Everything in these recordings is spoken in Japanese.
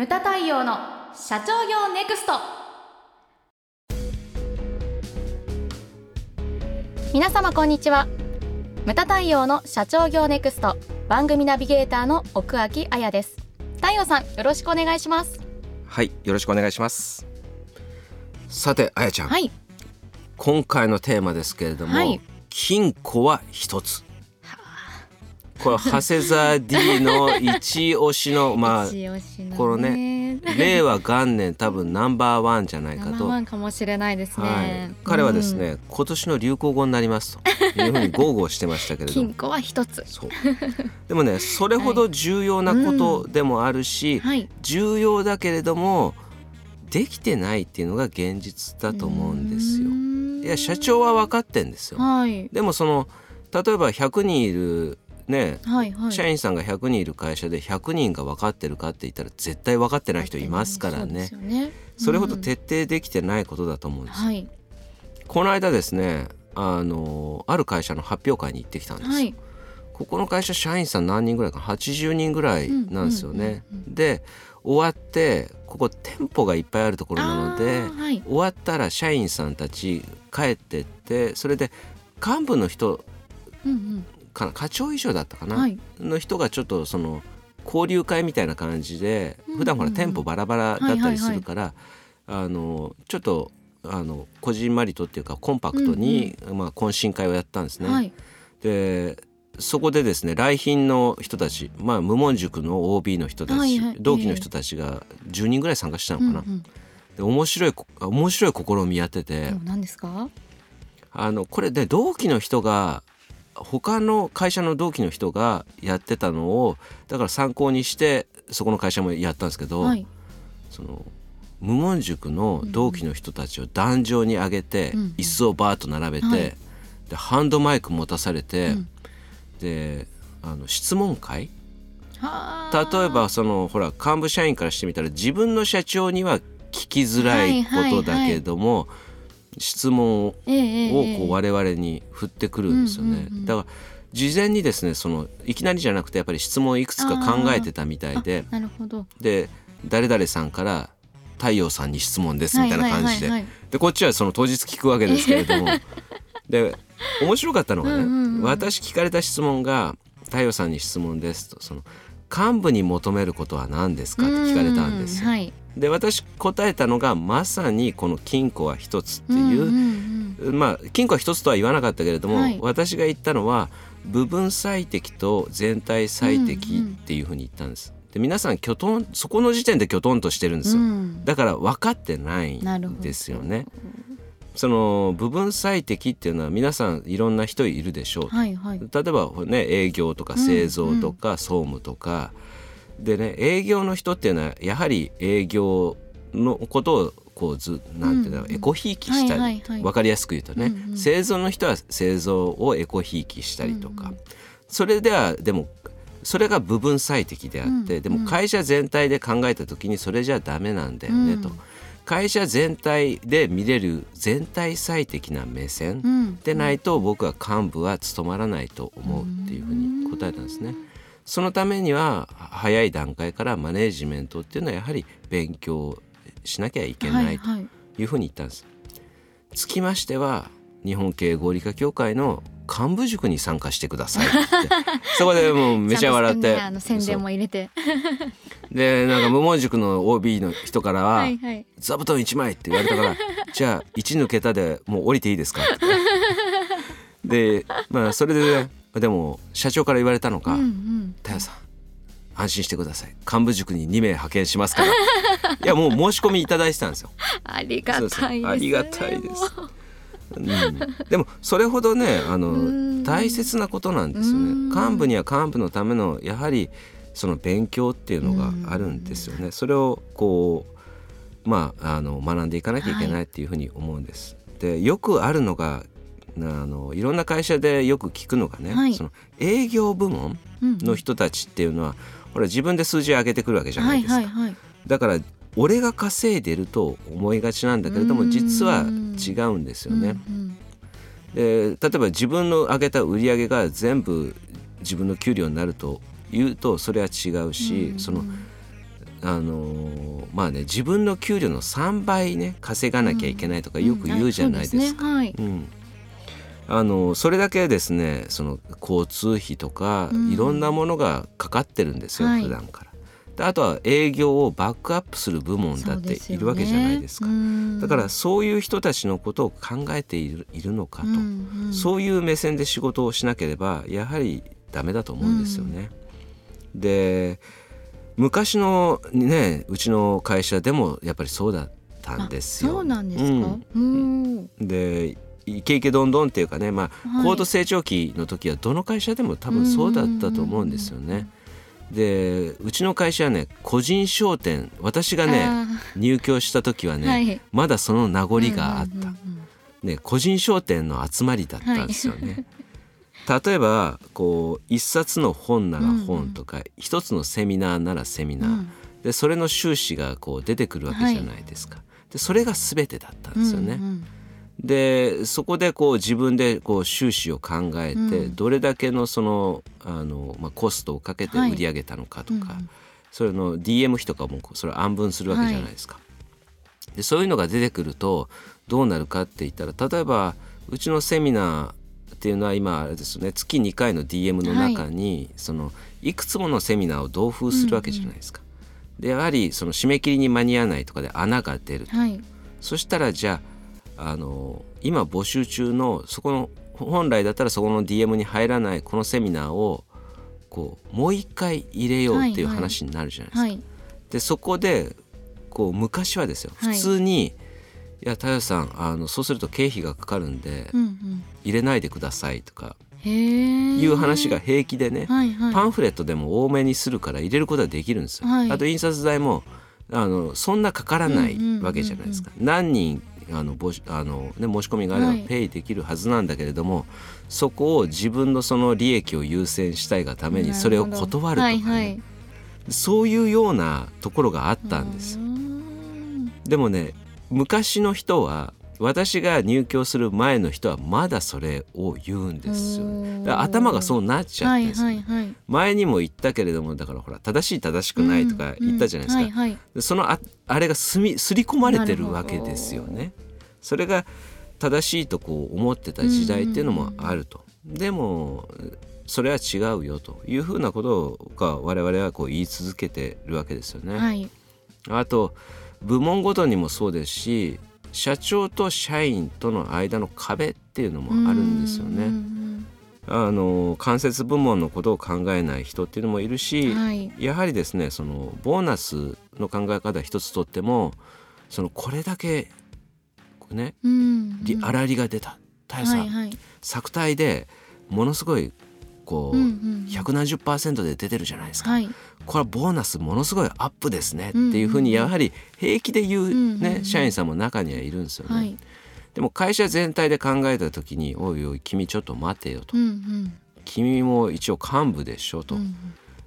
ムタ太陽の社長業ネクスト。皆様こんにちは。ムタ太陽の社長業ネクスト。番組ナビゲーターの奥脇彩です。太陽さんよろしくお願いします。はいよろしくお願いします。さてあやちゃん、はい。今回のテーマですけれども、はい。金庫は一つこれ長谷沢 D の一押しのま一押しのこのねあ令和元年多分ナンバーワンじゃないかと、ナンバーワンかもしれないですね、はい、彼はですね、今年の流行語になりますと。いうふうに豪語してましたけれども。金庫は一つ。でもねそれほど重要なことでもあるし、はい。重要だけれどもできてないっていうのが現実だと思うんですよ。いや社長は分かってんですよ。はい。でもその例えば100人いるねはいはい。社員さんが100人いる会社で100人が分かってるかって言ったら絶対分かってない人いますからそうでねすよね。それほどうん。徹底できてないことだと思うんですよ。はい。この間ですねあのある会社の発表会に行ってきたんですよ。はい。ここの会社社員さん何人ぐらいか80人ぐらいなんですよね。うんうんうんで終わってここ店舗がいっぱいあるところなのではい。終わったら社員さんたち帰ってってそれで幹部の人うんかな課長以上だったかな、うんはい。の人がちょっとその交流会みたいな感じでうんうん普段ほら店舗バラバラだったりするから、あのちょっとあのこじんまりとっていうかコンパクトに、まあ、懇親会をやったんですね。はい。でそこでですね来賓の人たち、まあ、無門塾の OB の人たち、はいはい。同期の人たちが10人ぐらい参加したのかな。うんうんで面白いこ面白い試みやってて、何ですか？あのこれね同期の人が他の会社の同期の人がやってたのをだから参考にしてそこの会社もやったんですけど、はい。その無門塾の同期の人たちを壇上に上げて、うんうん。椅子をバーッと並べて、はい。でハンドマイク持たされて、うん。であの質問会？例えばそのほら幹部社員からしてみたら自分の社長には聞きづらいことだけども、質問をええええええこう我々に振ってくるんですよね、うんうんうんだから事前にですねそのいきなりじゃなくてやっぱり質問をいくつか考えてたみたいでで誰々さんから太陽さんに質問ですみたいな感じで、でこっちはその当日聞くわけですけれども。で面白かったのがね、うんうんうん私聞かれた質問が「太陽さんに質問です」と。その幹部に求めることは何ですかって聞かれたんですよ。うはいで私答えたのがまさにこの金庫は一つっていう、んうんうんまあ金庫は一つとは言わなかったけれども、はい私が言ったのは部分最適と全体最適っていうふうに言ったんです。で皆さんきょとんそこの時点できょとんとしてるんですよ。うんだから分かってないんですよね。その部分最適っていうのは皆さんいろんな人いるでしょう。はいはい例えばね営業とか製造とか総務とか、でね営業の人っていうのはやはり営業のことをこうずなんていうの、うんエコひいきしたり、はいはいはい。分かりやすく言うとね、うんうん製造の人は製造をエコひいきしたりとか、うんうんそれではでもそれが部分最適であって、うんでも会社全体で考えた時にそれじゃダメなんだよねと、うん。会社全体で見れる全体最適な目線、うんでないと僕は幹部は務まらないと思うっていうふうに答えたんですね。そのためには早い段階からマネージメントっていうのはやはり勉強しなきゃいけないとはいはい。いうふうに言ったんです。つきましては日本経営合理化協会の幹部塾に参加してくださいって。そこでもうめちゃ笑って。あの宣伝も入れて。でなんか無門塾の OB の人からははいはい「座布団1枚」って言われたから「じゃあ1抜けたでもう降りていいですか?」って。でまあそれででも社長から言われたのがうんうん「太陽さん安心してください。幹部塾に2名派遣しますから」いやもう申し込みいただいてたんですよ。ありがたいです。ねありがたいです。もううん、でもそれほどねあうん。の大切なことなんですようん。ね。幹部には幹部のためのやはりその勉強っていうのがあるんですよね。それをこうまああの学んでいかなきゃいけないっていうふうに思うんです。でよくあるのがあのいろんな会社でよく聞くのがね、はい。その営業部門うんの人たちっていうのは、ほら自分で数字上げてくるわけじゃないですか。だから俺が稼いでると思いがちなんだけれどもうん。実は違うんですよね。うんうんで例えば自分の上げた売り上げが全部自分の給料になるというとそれは違うし、うんそのあのまあね自分の給料の3倍ね稼がなきゃいけないとかよく言うじゃないですか。はい、うんあのそれだけですねその交通費とか、うんいろんなものがかかってるんですよ、はい普段から。であとは営業をバックアップする部門だっているわけじゃないですか。だからそういう人たちのことを考えているいるのかと、そういう目線で仕事をしなければやはりダメだと思うんですよね。で昔のねうちの会社でもやっぱりそうだったんですよ。そうなんですか？うんうんでイケイケどんどんっていうかね、まあはい。高度成長期の時はどの会社でも多分そうだったと思うんですよね。でうちの会社はね個人商店私がねあ入居した時はね、はい。まだその名残があった、うんうんうんね、個人商店の集まりだったんですよね。例えばこう一冊の本なら本とか、一つのセミナーならセミナー、うん。でそれの収支がこう出てくるわけじゃないですか。でそれが全てだったんですよね。うんうんでそこでこう自分でこう収支を考えて、うん。どれだけのそのあの、まあ、コストをかけてはい。売り上げたのかとか、うん。それの DM 費とかもそれを暗分するわけじゃないですか。でそういうのが出てくるとどうなるかって言ったら例えばうちのセミナーっていうのは今あれですよね月2回の DM の中に、そのいくつものセミナーを同封するわけじゃないですか。でやはりその締め切りに間に合わないとかで穴が出ると。はい。そしたらじゃああの今募集中のそこの本来だったらそこの DM に入らないこのセミナーをこうもう一回入れようっていうはいはい話になるじゃないですか。はい。でそこでこう昔はですよはい普通に、い、や太陽さんあのそうすると経費がかかるんで、うんうん。入れないでくださいとか。いう話が平気でね、はいはい。パンフレットでも多めにするから入れることはできるんですよ。はいあと印刷代もあのそんなかからないわけじゃないですか。何人あの募集あの、ね、申し込みがあればはいペイできるはずなんだけれども、そこを自分のその利益を優先したいがためにそれを断るとか、ねはいはい。そういうようなところがあったんですう。んでもね昔の人は私が入居する前の人はまだそれを言うんですよね。頭がそうなっちゃってるんですよはいはいはい。前にも言ったけれどもだからほら正しい正しくないとか言ったじゃないですか、うんうんはいはい。でそのああれがすみすり込まれてるわけですよね。それが正しいとこう思ってた時代っていうのもあると。でもそれは違うよというふうなことが我々はこう言い続けてるわけですよね。はい。あと部門ごとにもそうですし社長と社員との間の壁っていうのもあるんですよね。うんあの間接部門のことを考えない人っていうのもいるうし、んはい。やはりですねそのボーナスの考え方一つとってもそのこれだけねうんり粗利が出た大さん、はいはい。作体でものすごいこう、うんうん百何十パーセントで出てるじゃないですか、はい。これはボーナスものすごいアップですねってうんうん。いうふうにやはり平気で言う、ねうんうんうん。社員さんも中にはいるんですよね。はい。でも会社全体で考えた時に「おいおい君ちょっと待てよ」と。うんうん「君も一応幹部でしょ」と。うん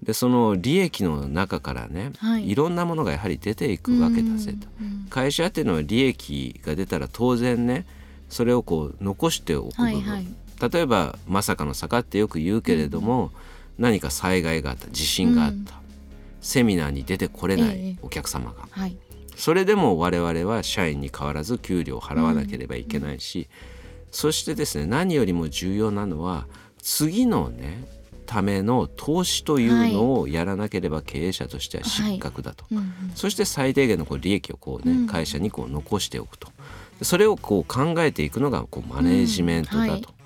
でその利益の中からね、はい。い、ろんなものがやはり出ていくわけだぜと。うん。会社っていうのは利益が出たら当然ねそれをこう残しておく部分、はいはい例えばまさかの坂ってよく言うけれども、何か災害があった地震があった、うん。セミナーに出てこれなええ。いお客様が、はい。それでも我々は社員に変わらず給料を払わなければいけないし、そしてですね何よりも重要なのは次のねための投資というのをやらなければ経営者としては失格だと、うんうん。そして最低限のこう利益をこう、ねうん。会社にこう残しておくと。それをこう考えていくのがこうマネージメントだと、うん。はい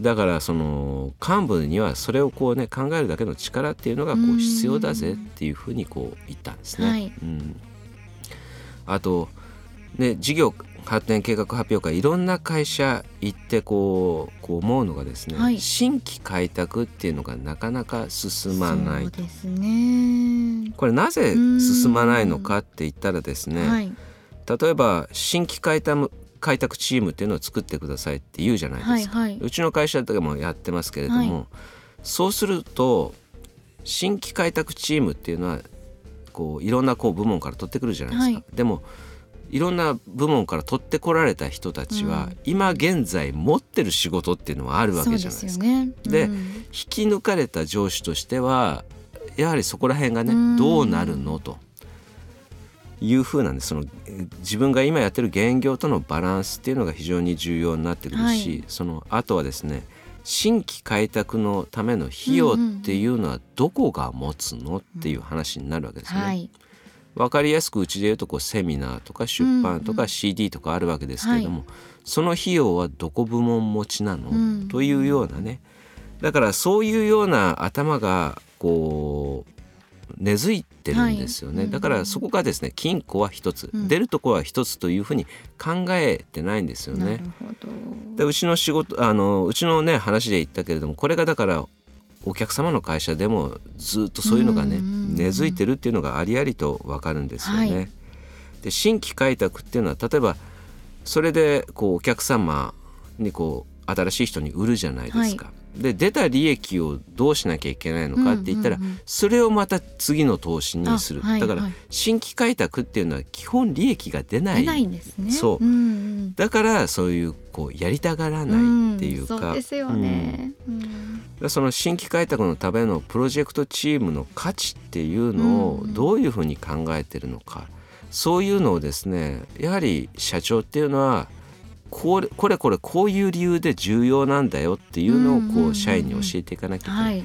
だからその幹部にはそれをこうね考えるだけの力っていうのがこううん必要だぜっていうふうにこう言ったんですね。はいうん、あとね事業発展計画発表会いろんな会社行ってこうこう思うのがですね、はい新規開拓っていうのがなかなか進まないそうですね。これなぜ進まないのかって言ったらですね、はい。例えば新規開拓開拓チームっていうのを作ってくださいって言うじゃないですか、はいはい。うちの会社でもやってますけれども、はい。そうすると新規開拓チームっていうのはこういろんなこう部門から取ってくるじゃないですか、はでもいろんな部門から取ってこられた人たちは、うん。今現在持ってる仕事っていうのはあるわけじゃないですか。でね。でうん。引き抜かれた上司としてはやはりそこら辺がね、うん。どうなるのというふうなんでその自分が今やってる現業とのバランスっていうのが非常に重要になってくるし、はい、そのあとはですね新規開拓のための費用っていうのはどこが持つのっていう話になるわけですね。はい、分かりやすくうちで言うとこうセミナーとか出版とか CD とかあるわけですけれども、その費用はどこ部門持ちなの、というようなね。だからそういうような頭がこう根付いてるんですよね、はい、だからそこがですね金庫は一つ、うん、出るところは一つというふうに考えてないんですよね。でうちの仕事あのうちのね話で言ったけれどもこれがだからお客様の会社でもずっとそういうのがね根付いてるっていうのがありありと分かるんですよね。はい、で新規開拓っていうのは例えばそれでこうお客様にこう新しい人に売るじゃないですか。はいで出た利益をどうしなきゃいけないのかって言ったら、それをまた次の投資にする、はいはい、だから新規開拓っていうのは基本利益が出ない。出ないんですね。そう、うんうん、だからそういうこうやりたがらないっていうか、うん、そうですよね、うん、その新規開拓のためのプロジェクトチームの価値っていうのをどういうふうに考えてるのか、そういうのをですねやはり社長っていうのはこれこれこれこういう理由で重要なんだよっていうのをこう社員に教えていかなきゃいけない。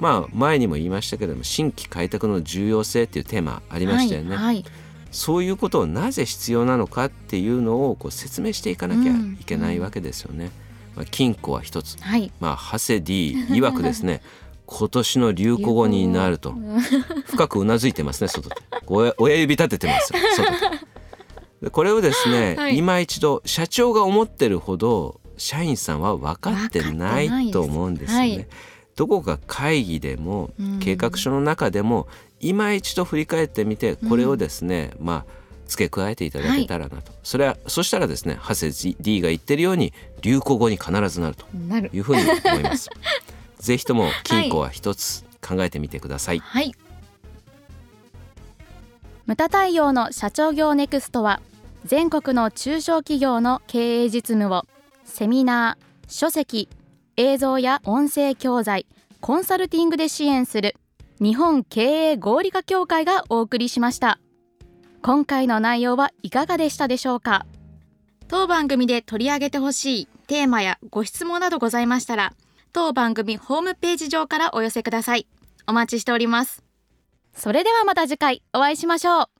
まあ前にも言いましたけれども新規開拓の重要性っていうテーマありましたよね。はい。はい、そういうことをなぜ必要なのかっていうのをこう説明していかなきゃいけないわけですよね。まあ、金庫は一つ、はい、まあハセ D 曰くですね 今年の流行語になると。深くうなずいてますね外で。親親指立ててますよ外で。これをですね、はい、今一度社長が思ってるほど社員さんは分かってないと思うんですよね。はい、どこか会議でも計画書の中でも今一度振り返ってみてこれをですね、うん、まあ付け加えていただけたらなと、はい、それはそしたらですねハセ D が言ってるように流行語に必ずなるというふうに思います。ぜひとも金庫は一つ考えてみてください。はい、ムタ太陽の社長業ネクストは全国の中小企業の経営実務をセミナー、書籍、映像や音声教材、コンサルティングで支援する日本経営合理化協会がお送りしました。今回の内容はいかがでしたでしょうか？当番組で取り上げてほしいテーマやご質問などございましたら当番組ホームページ上からお寄せください。お待ちしております。それではまた次回お会いしましょう。